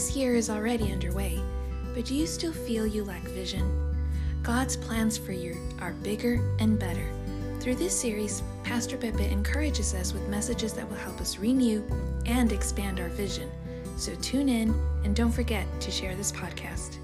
this year is already underway, but do you still feel you lack vision? God's plans for you are bigger and better. Through this series, Pastor Pepe encourages us with messages that will help us renew and expand our vision. So tune in and don't forget to share this podcast.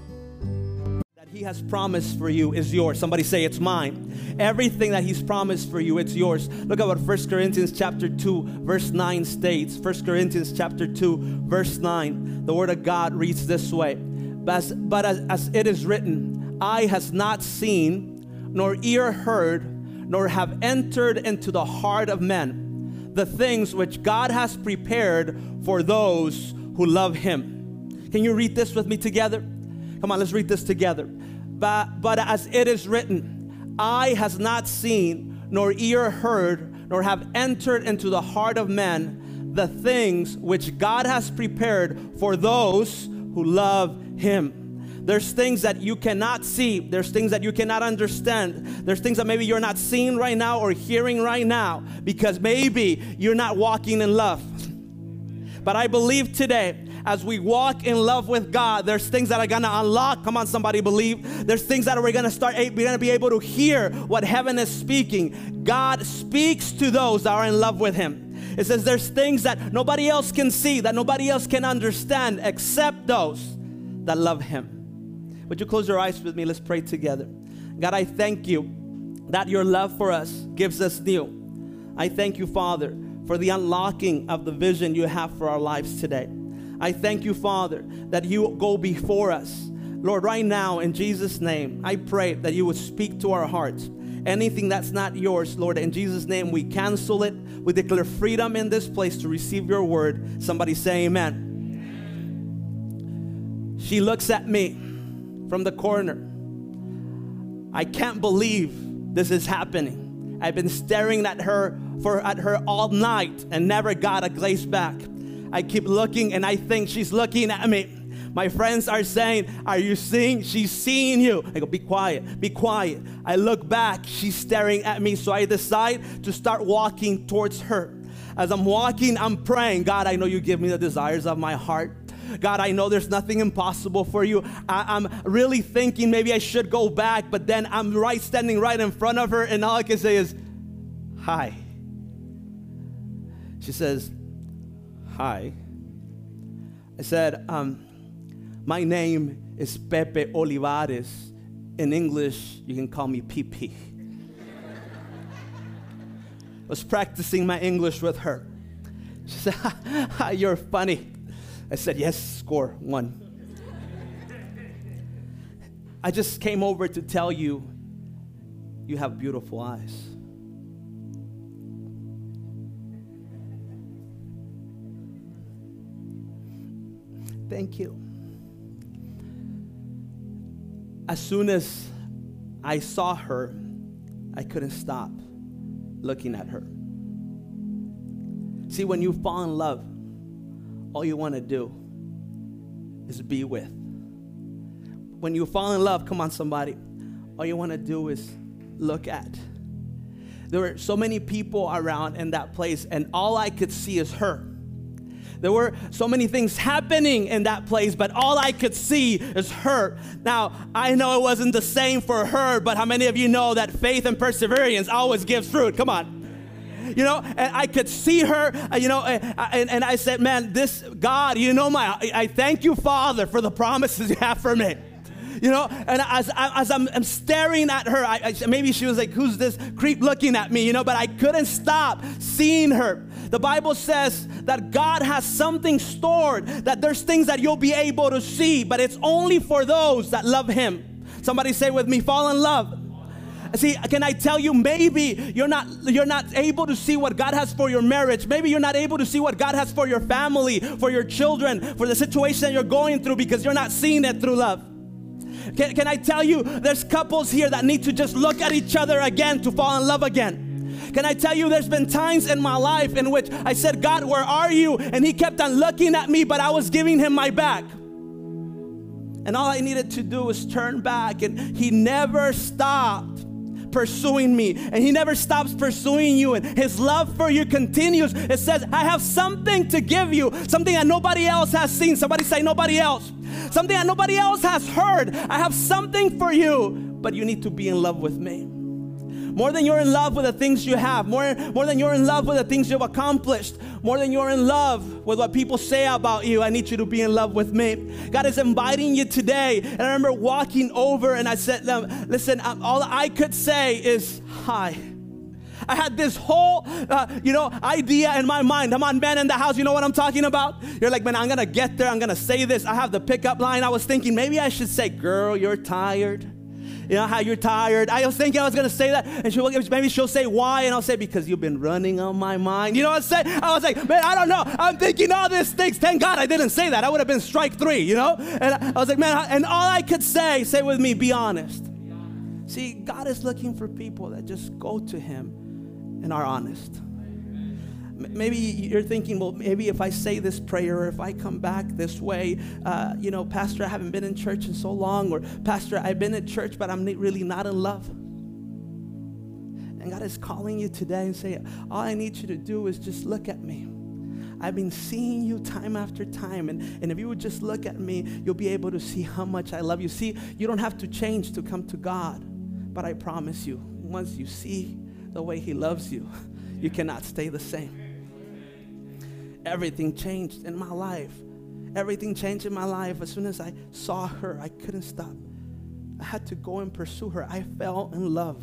He has promised for you is yours. Somebody say it's mine. Everything that He's promised for you, it's yours. Look at what 1 Corinthians chapter 2, verse 9 states. 1 Corinthians chapter 2, verse 9. The word of God reads this way. But as, but as, as it is written, eye has not seen, nor ear heard, nor have entered into the heart of men the things which God has prepared for those who love Him. Can you read this with me together? Come on, let's read this together. But, but as it is written, eye has not seen, nor ear heard, nor have entered into the heart of men the things which God has prepared for those who love Him. There's things that you cannot see. There's things that you cannot understand. There's things that maybe you're not seeing right now or hearing right now because maybe you're not walking in love. But I believe today, as we walk in love with God, there's things that are gonna unlock. Come on, somebody believe. There's things that we're gonna start, we're gonna be able to hear what heaven is speaking. God speaks to those that are in love with Him. It says there's things that nobody else can see, that nobody else can understand except those that love Him. Would you close your eyes with me? Let's pray together. God, I thank you that your love for us gives us new. I thank you, Father, for the unlocking of the vision you have for our lives today. I thank you, Father, that you go before us. Lord, right now, in Jesus' name, I pray that you would speak to our hearts. Anything that's not yours, Lord, in Jesus' name, we cancel it. We declare freedom in this place to receive your word. Somebody say, Amen. She looks at me from the corner. I can't believe this is happening. I've been staring at her for at her all night and never got a glaze back. I keep looking and I think she's looking at me. My friends are saying, Are you seeing? She's seeing you. I go, Be quiet, be quiet. I look back, she's staring at me. So I decide to start walking towards her. As I'm walking, I'm praying, God, I know you give me the desires of my heart. God, I know there's nothing impossible for you. I, am really thinking maybe I should go back, but then I'm right standing right in front of her, and all I can say is, Hi. She says, Hi. I said, um, My name is Pepe Olivares. In English, you can call me PP. I was practicing my English with her. She said, You're funny. I said, Yes, score one. I just came over to tell you you have beautiful eyes. Thank you. As soon as I saw her, I couldn't stop looking at her. See, when you fall in love, all you want to do is be with. When you fall in love, come on, somebody, all you want to do is look at. There were so many people around in that place, and all I could see is her. There were so many things happening in that place, but all I could see is hurt. Now, I know it wasn't the same for her, but how many of you know that faith and perseverance always gives fruit? Come on you know, and I could see her, uh, you know, and, and I said, man, this God, you know, my, I thank you, Father, for the promises you have for me you know and as, as I'm, I'm staring at her I, I, maybe she was like who's this creep looking at me you know but i couldn't stop seeing her the bible says that god has something stored that there's things that you'll be able to see but it's only for those that love him somebody say with me fall in love See, can I tell you, maybe you're not you're not able to see what God has for your marriage. Maybe you're not able to see what God has for your family, for your children, for the situation that you're going through because you're not seeing it through love. Can, can I tell you, there's couples here that need to just look at each other again to fall in love again. Can I tell you, there's been times in my life in which I said, God, where are you? And He kept on looking at me, but I was giving Him my back. And all I needed to do was turn back, and He never stopped pursuing me, and He never stops pursuing you, and His love for you continues. It says, I have something to give you, something that nobody else has seen. Somebody say, nobody else. Something that nobody else has heard. I have something for you, but you need to be in love with me more than you're in love with the things you have, more, more than you're in love with the things you've accomplished, more than you're in love with what people say about you, I need you to be in love with me. God is inviting you today. And I remember walking over and I said, Listen, all I could say is, Hi. I had this whole, uh, you know, idea in my mind. Come on, man in the house, you know what I'm talking about? You're like, man, I'm gonna get there. I'm gonna say this. I have the pickup line. I was thinking maybe I should say, girl, you're tired you know, how you're tired. I was thinking I was going to say that. And she'll, maybe she'll say why. And I'll say, because you've been running on my mind. You know what I'm saying? I was like, man, I don't know. I'm thinking all these things. Thank God I didn't say that. I would have been strike three, you know? And I was like, man, and all I could say, say with me, be honest. See, God is looking for people that just go to Him and are honest. Maybe you're thinking, well, maybe if I say this prayer or if I come back this way, uh, you know, Pastor, I haven't been in church in so long, or Pastor, I've been in church, but I'm really not in love. And God is calling you today and saying, all I need you to do is just look at me. I've been seeing you time after time. And, and if you would just look at me, you'll be able to see how much I love you. See, you don't have to change to come to God. But I promise you, once you see the way He loves you, you cannot stay the same everything changed in my life. Everything changed in my life. As soon as I saw her, I couldn't stop. I had to go and pursue her. I fell in love.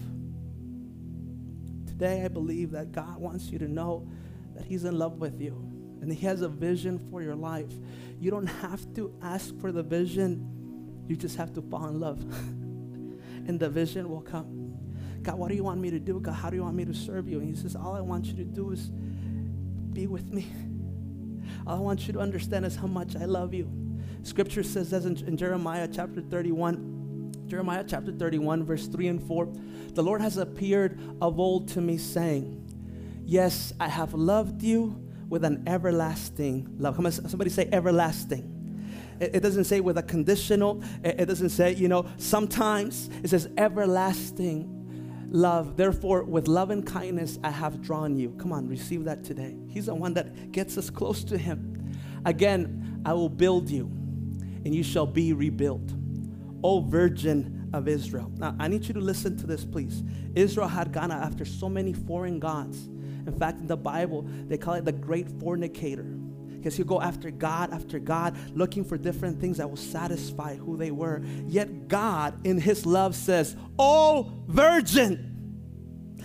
Today, I believe that God wants you to know that He's in love with you and He has a vision for your life. You don't have to ask for the vision, you just have to fall in love, and the vision will come. God, what do you want me to do? God, how do you want me to serve you? And He says, All I want you to do is be with me. All I want you to understand is how much I love you. Scripture says as in, in Jeremiah chapter 31, Jeremiah chapter 31, verse 3 and 4, the Lord has appeared of old to me, saying, Yes, I have loved you with an everlasting love. Come on, somebody say everlasting. It, it doesn't say with a conditional, it, it doesn't say, you know, sometimes. It says everlasting love. Therefore, with love and kindness, I have drawn you. Come on, receive that today. He's the one that gets us close to Him. Again, I will build you, and you shall be rebuilt. O Virgin of Israel. Now, I need you to listen to this, please. Israel had gone after so many foreign gods. In fact, in the Bible, they call it the great fornicator because you go after God, after God, looking for different things that will satisfy who they were. Yet God, in His love, says, Oh, virgin.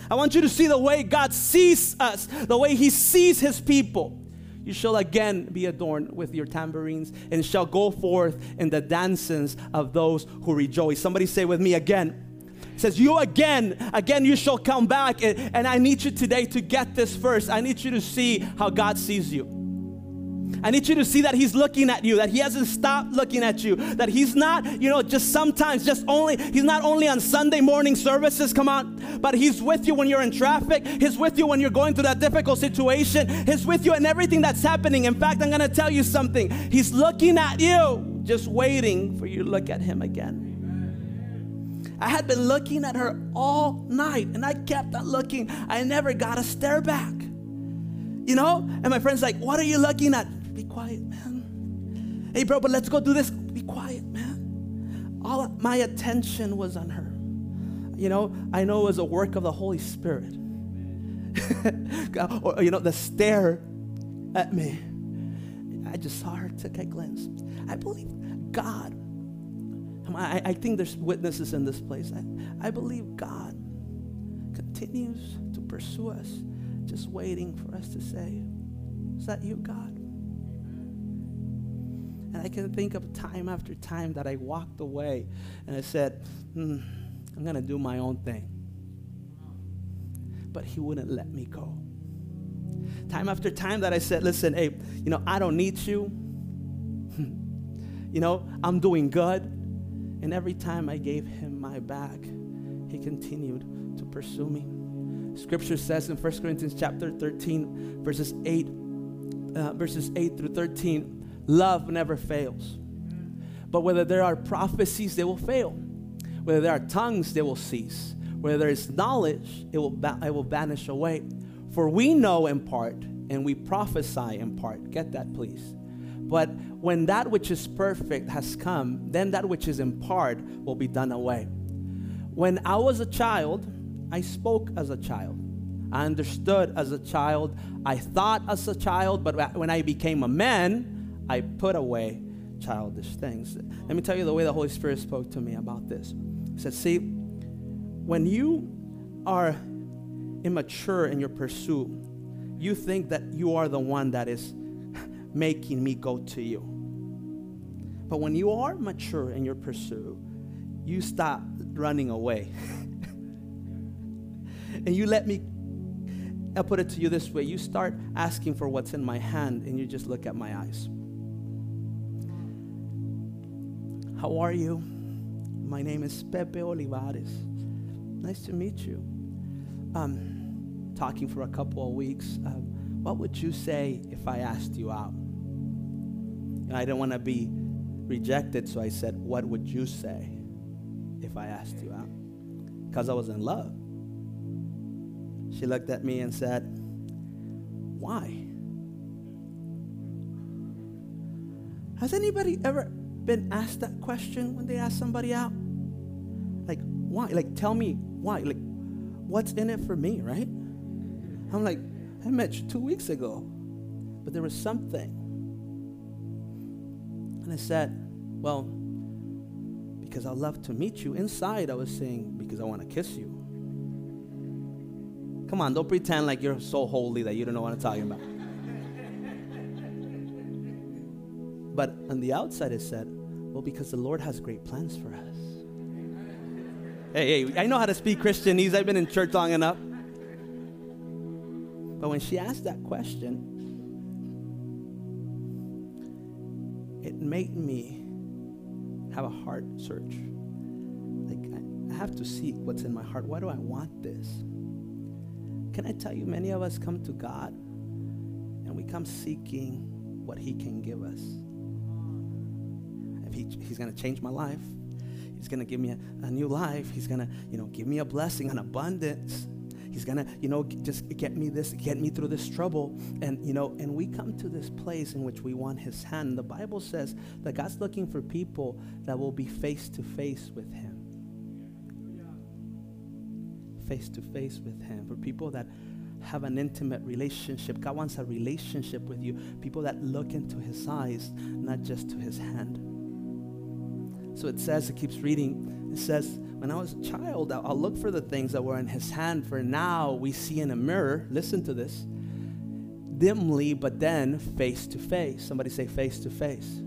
I want you to see the way God sees us, the way He sees His people. You shall again be adorned with your tambourines and shall go forth in the dances of those who rejoice. Somebody say with me again says, You again, again, you shall come back. And, and, I need you today to get this first. I need you to see how God sees you. I need you to see that He's looking at you, that He hasn't stopped looking at you, that He's not, you know, just sometimes, just only, He's not only on Sunday morning services, come on, but He's with you when you're in traffic. He's with you when you're going through that difficult situation. He's with you in everything that's happening. In fact, I'm going to tell you something. He's looking at you, just waiting for you to look at Him again. I had been looking at her all night and I kept on looking. I never got a stare back. You know? And my friend's like, What are you looking at? Hey, bro, but let's go do this. Be quiet, man. All my attention was on her. You know, I know it was a work of the Holy Spirit. or, you know, the stare at me. I just saw her, took a glance. I believe God. I, I think there's witnesses in this place. I, I believe God continues to pursue us, just waiting for us to say, Is that you, God? And I can think of time after time that I walked away and I said, hmm, I'm going to do my own thing. But he wouldn't let me go. Time after time that I said, listen, hey, you know, I don't need you. you know, I'm doing good. And every time I gave him my back, he continued to pursue me. Scripture says in 1 Corinthians chapter 13, verses 8, uh, verses 8 through 13, love never fails. But whether there are prophecies, they will fail. Whether there are tongues, they will cease. Whether there is knowledge, it will, ba- it will vanish away. For we know in part and we prophesy in part. Get that, please. But when that which is perfect has come, then that which is in part will be done away. When I was a child, I spoke as a child. I understood as a child. I thought as a child, but when I became a man, I put away childish things. Let me tell you the way the Holy Spirit spoke to me about this. He said, See, when you are immature in your pursuit, you think that you are the one that is making me go to you. But when you are mature in your pursuit, you stop running away. and you let me, I'll put it to you this way you start asking for what's in my hand, and you just look at my eyes. How are you? My name is Pepe Olivares. Nice to meet you. Um, talking for a couple of weeks. Um, what would you say if I asked you out? And I didn't want to be rejected, so I said, What would you say if I asked you out? Because I was in love. She looked at me and said, Why? Has anybody ever been asked that question when they ask somebody out? Like, why? Like, tell me why. Like, what's in it for me, right? I'm like, I met you two weeks ago, but there was something. And I said, Well, because I love to meet you. Inside, I was saying, Because I want to kiss you. Come on, don't pretend like you're so holy that you don't know what I'm talking about. But on the outside, it said, well, because the Lord has great plans for us. Hey, hey, I know how to speak Christianese. I've been in church long enough. But when she asked that question, it made me have a heart search. Like, I have to seek what's in my heart. Why do I want this? Can I tell you, many of us come to God and we come seeking what He can give us he, he's going to change my life. He's going to give me a, a new life. He's going to, you know, give me a blessing, an abundance. He's going to, you know, just get me this, get me through this trouble. And, you know, and we come to this place in which we want his hand. The Bible says that God's looking for people that will be face to face with him. Face to face with him. For people that have an intimate relationship. God wants a relationship with you. People that look into his eyes, not just to his hand. So it says, it keeps reading, it says, when I was a child, I'll, look for the things that were in his hand, for now we see in a mirror, listen to this, dimly, but then face to face. Somebody say face to face.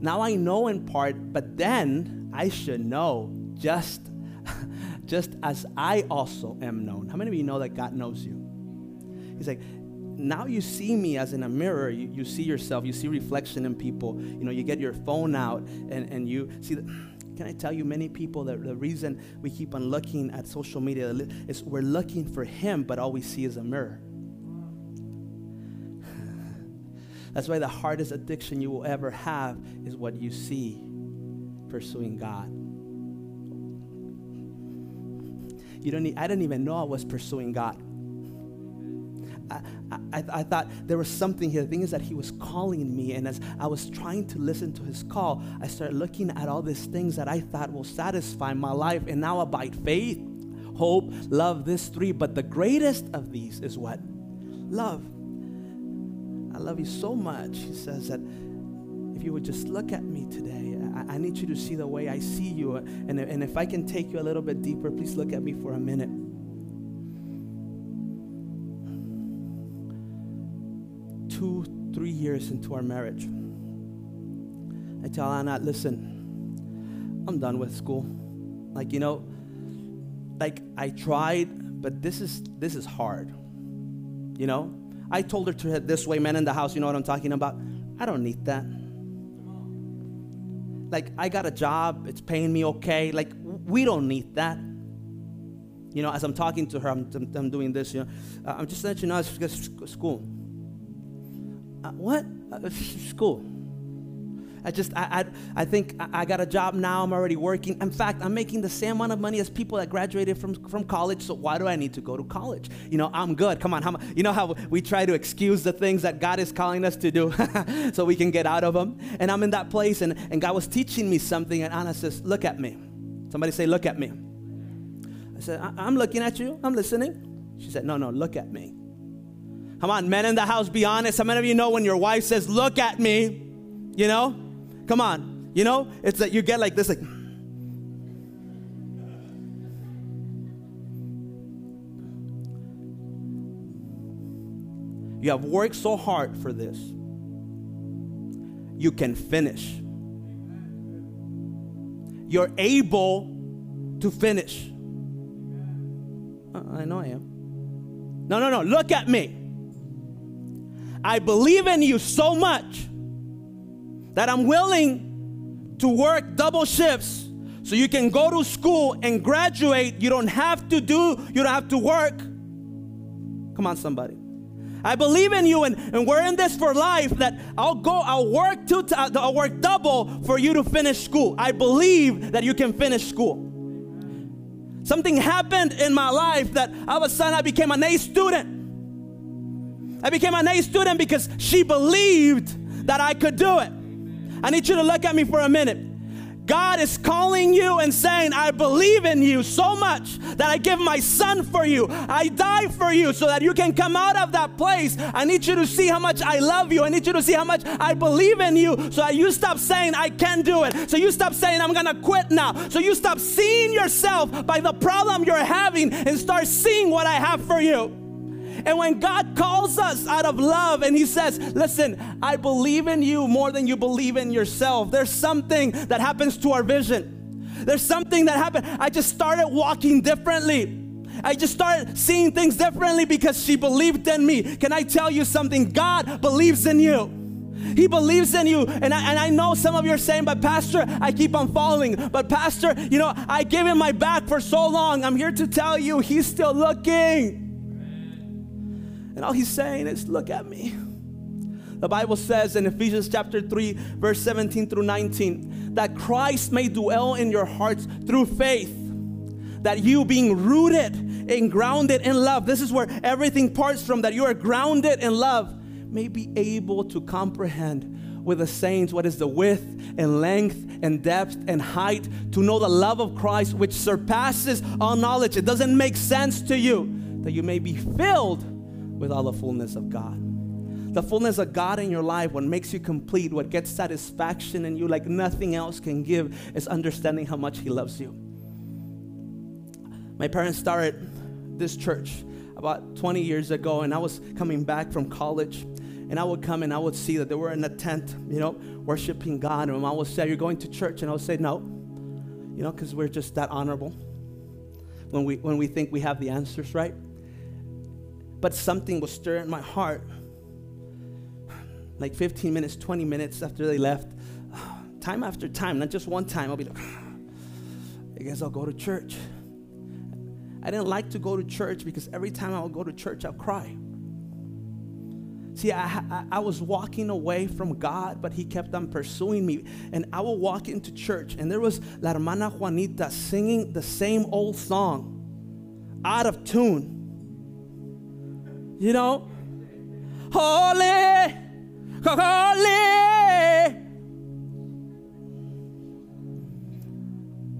Now I know in part, but then I should know just, just as I also am known. How many of you know that God knows you? He's like, now you see me as in a mirror. You, you see yourself, you see reflection in people. You know, you get your phone out and, and you see that. Can I tell you, many people, that the reason we keep on looking at social media is we're looking for Him, but all we see is a mirror. That's why the hardest addiction you will ever have is what you see pursuing God. You don't need, I didn't even know I was pursuing God. I, I, I, thought there was something here. The thing is that he was calling me, and as I was trying to listen to his call, I started looking at all these things that I thought will satisfy my life, and now abide faith, hope, love, this three. But the greatest of these is what? Love. I love you so much. He says that if you would just look at me today, I, I need you to see the way I see you. And, and if I can take you a little bit deeper, please look at me for a minute. Two, three years into our marriage. I tell Anna, listen, I'm done with school. Like, you know, like I tried, but this is this is hard. You know? I told her to head this way, men in the house, you know what I'm talking about? I don't need that. Like, I got a job, it's paying me okay. Like, we don't need that. You know, as I'm talking to her, I'm, I'm, doing this, you know. Uh, I'm just letting you know, it's school. Uh, what? Uh, school. I just, I, I, I think I, I got a job now. I'm already working. In fact, I'm making the same amount of money as people that graduated from, from college. So why do I need to go to college? You know, I'm good. Come on. How, you know how we try to excuse the things that God is calling us to do so we can get out of them? And I'm in that place, and, and God was teaching me something. And Anna says, Look at me. Somebody say, Look at me. I said, I- I'm looking at you. I'm listening. She said, No, no, look at me. Come on, men in the house, be honest. How many of you know when your wife says, Look at me? You know? Come on. You know? It's that you get like this, like, You have worked so hard for this. You can finish. You're able to finish. Uh, I know I am. No, no, no. Look at me. I believe in you so much that I'm willing to work double shifts so you can go to school and graduate. You don't have to do, you don't have to work. Come on, somebody. I believe in you, and, and we're in this for life. That I'll go, I'll work two, t- I'll work double for you to finish school. I believe that you can finish school. Something happened in my life that all of a sudden I became an A student. I became an A student because she believed that I could do it. I need you to look at me for a minute. God is calling you and saying, I believe in you so much that I give my son for you. I die for you so that you can come out of that place. I need you to see how much I love you. I need you to see how much I believe in you so that you stop saying, I can't do it. So you stop saying, I'm going to quit now. So you stop seeing yourself by the problem you're having and start seeing what I have for you. And when God calls us out of love and He says, Listen, I believe in you more than you believe in yourself, there's something that happens to our vision. There's something that happened. I just started walking differently. I just started seeing things differently because she believed in me. Can I tell you something? God believes in you. He believes in you. And I, and I know some of you are saying, but Pastor, I keep on falling. But Pastor, you know, I gave him my back for so long. I'm here to tell you, he's still looking. And all he's saying is, Look at me. The Bible says in Ephesians chapter 3, verse 17 through 19, that Christ may dwell in your hearts through faith. That you being rooted and grounded in love, this is where everything parts from, that you are grounded in love, may be able to comprehend with the saints what is the width and length and depth and height, to know the love of Christ which surpasses all knowledge. It doesn't make sense to you that you may be filled with all the fullness of God. The fullness of God in your life, what makes you complete, what gets satisfaction in you like nothing else can give, is understanding how much He loves you. My parents started this church about 20 years ago, and I was coming back from college. And I would come and I would see that they were in a tent, you know, worshiping God. And my mom would say, You're going to church? And I would say, No, you know, because we're just that honorable when we, when we think we have the answers right but something was stirring my heart. Like 15 minutes, 20 minutes after they left, time after time, not just one time, I'll be like, I guess I'll go to church. I didn't like to go to church because every time I would go to church, I'll cry. See, I, I, I, was walking away from God, but He kept on pursuing me. And I would walk into church, and there was La Hermana Juanita singing the same old song, out of tune. You know? Holy, holy.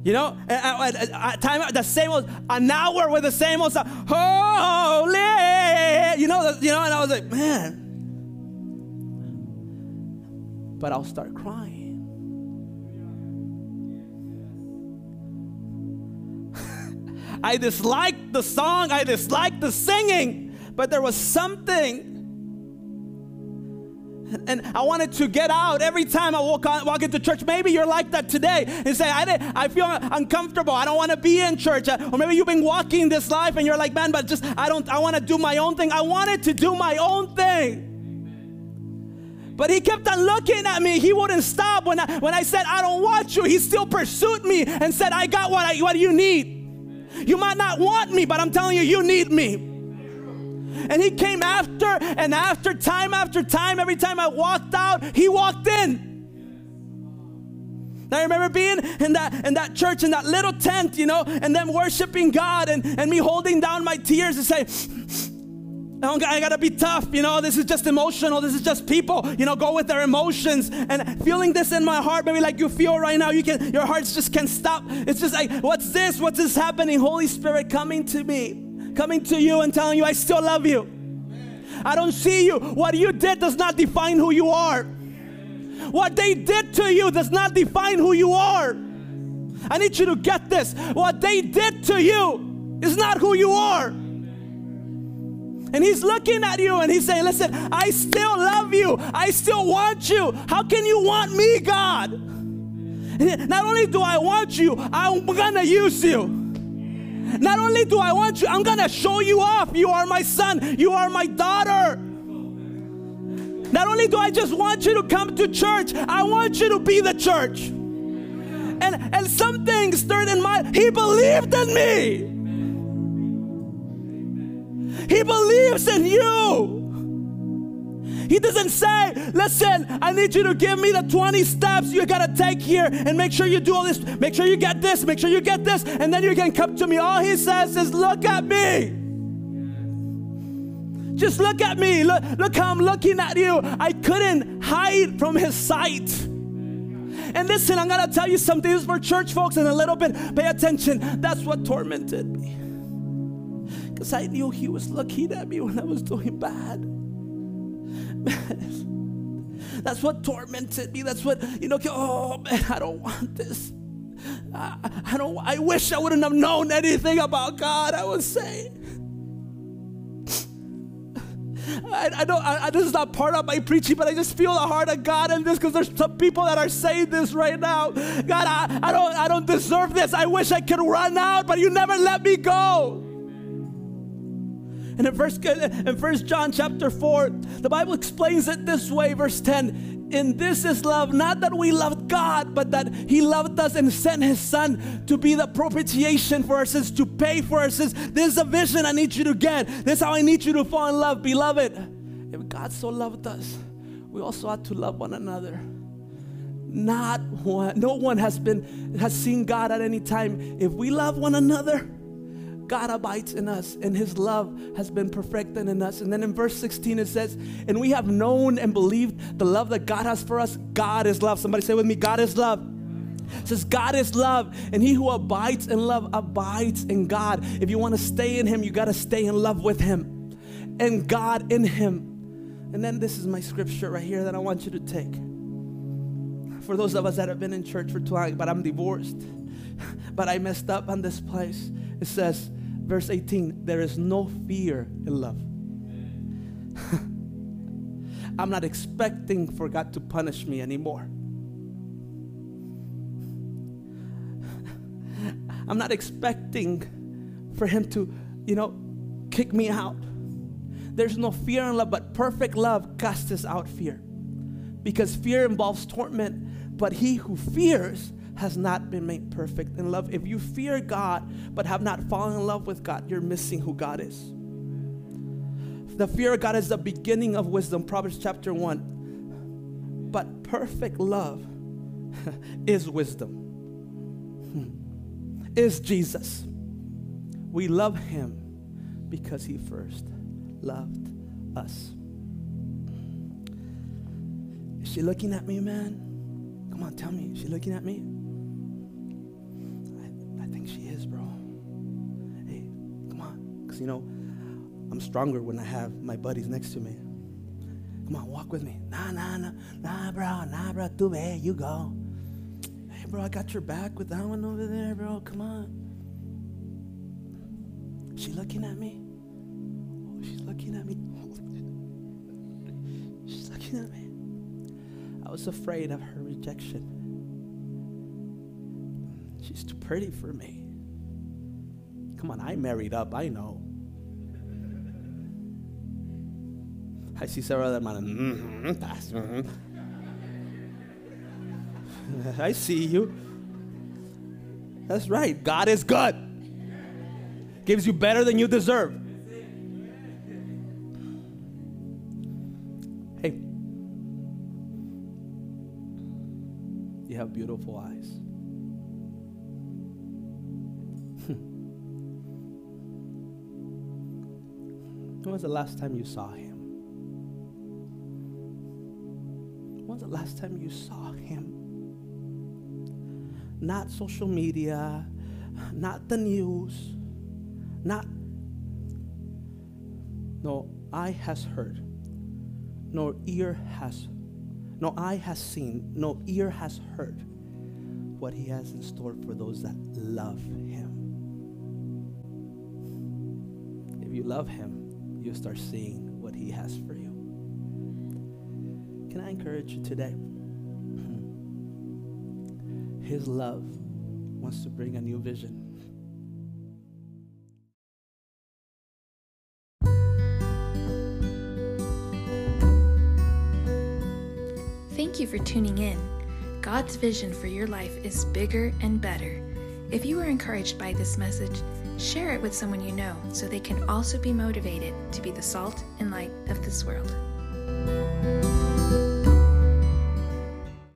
You know, at, at uh, time the same old, an hour with the same old song, holy. You know, you know, and I was like, man. But I'll start crying. I disliked the song, I disliked the singing, but there was something. And I wanted to get out every time I walk, on, walk into church. Maybe you're like that today and say, I, did, I feel uncomfortable. I don't want to be in church. Uh, or maybe you've been walking this life and you're like, man, but just, I don't, I want to do my own thing. I wanted to do my own thing. But he kept on looking at me. He wouldn't stop when I, when I said, I don't want you. He still pursued me and said, I got what, I, what you need. You might not want me, but I'm telling you, you need me. And he came after and after, time after time. Every time I walked out, he walked in. I remember being in that in that church in that little tent, you know, and them worshiping God and, and me holding down my tears and say, I gotta be tough, you know. This is just emotional. This is just people, you know, go with their emotions and feeling this in my heart, maybe like you feel right now. You can, your hearts just can't stop. It's just like, what's this? What's this happening? Holy Spirit coming to me, coming to you and telling you, I still love you. I don't see you. What you did does not define who you are. What they did to you does not define who you are. I need you to get this. What they did to you is not who you are. And he's looking at you and he's saying, Listen, I still love you. I still want you. How can you want me, God? Not only do I want you, I'm gonna use you. Not only do I want you, I'm gonna show you off. You are my son, you are my daughter. Not only do I just want you to come to church, I want you to be the church. And, and something stirred in my, he believed in me. He believes in you. He doesn't say, listen, I need you to give me the 20 steps you gotta take here and make sure you do all this, make sure you get this, make sure you get this, and then you can come to me. All he says is, look at me. Just look at me. Look, look how I'm looking at you. I couldn't hide from his sight. And listen, I'm gonna tell you something. This is for church folks and a little bit, pay attention. That's what tormented me because I knew He was looking at me when I was doing bad. That's what tormented me. That's what, you know, oh man, I don't want this. I, I don't, I wish I wouldn't have known anything about God, I would say. I, I don't, I, this is not part of my preaching, but I just feel the heart of God in this because there's some people that are saying this right now. God, I, I, don't, I don't deserve this. I wish I could run out, but you never let me go. And in first, in first John chapter 4, the Bible explains it this way, verse 10. In this is love, not that we loved God, but that He loved us and sent His Son to be the propitiation for our sins, to pay for our sins. This is a vision I need you to get. This is how I need you to fall in love. Beloved, if God so loved us, we also ought to love one another. Not one, no one has been has seen God at any time. If we love one another, God abides in us and his love has been perfected in us. And then in verse 16 it says, And we have known and believed the love that God has for us. God is love. Somebody say with me, God is love. It says God is love, and he who abides in love abides in God. If you want to stay in him, you got to stay in love with him and God in him. And then this is my scripture right here that I want you to take. For those of us that have been in church for too long, but I'm divorced, but I messed up on this place. It says, verse 18, there is no fear in love. I'm not expecting for God to punish me anymore. I'm not expecting for Him to, you know, kick me out. There's no fear in love, but perfect love casts out fear. Because fear involves torment, but he who fears has not been made perfect in love. If you fear God but have not fallen in love with God, you're missing who God is. The fear of God is the beginning of wisdom, Proverbs chapter 1. But perfect love is wisdom, hmm. is Jesus. We love him because he first loved us. Is she looking at me, man? Come on, tell me. Is she looking at me? You know, I'm stronger when I have my buddies next to me. Come on, walk with me. Nah, nah, nah, nah, bro, nah, bro, too bad, you go. Hey, bro, I got your back with that one over there, bro. Come on. She looking at me? Oh, she's looking at me. she's looking at me. I was afraid of her rejection. She's too pretty for me. Come on, I married up, I know. I see several man. Mm-hmm, mm-hmm. I see you. That's right. God is good. Gives you better than you deserve. Hey, You have beautiful eyes. when was the last time you saw him? When was the last time you saw him? Not social media, not the news, not no eye has heard, nor ear has, no eye has seen, no ear has heard what he has in store for those that love him. If you love him, you'll start seeing what he has for you. Can I encourage you today? His love wants to bring a new vision. Thank you for tuning in. God's vision for your life is bigger and better. If you were encouraged by this message, share it with someone you know so they can also be motivated to be the salt and light of this world.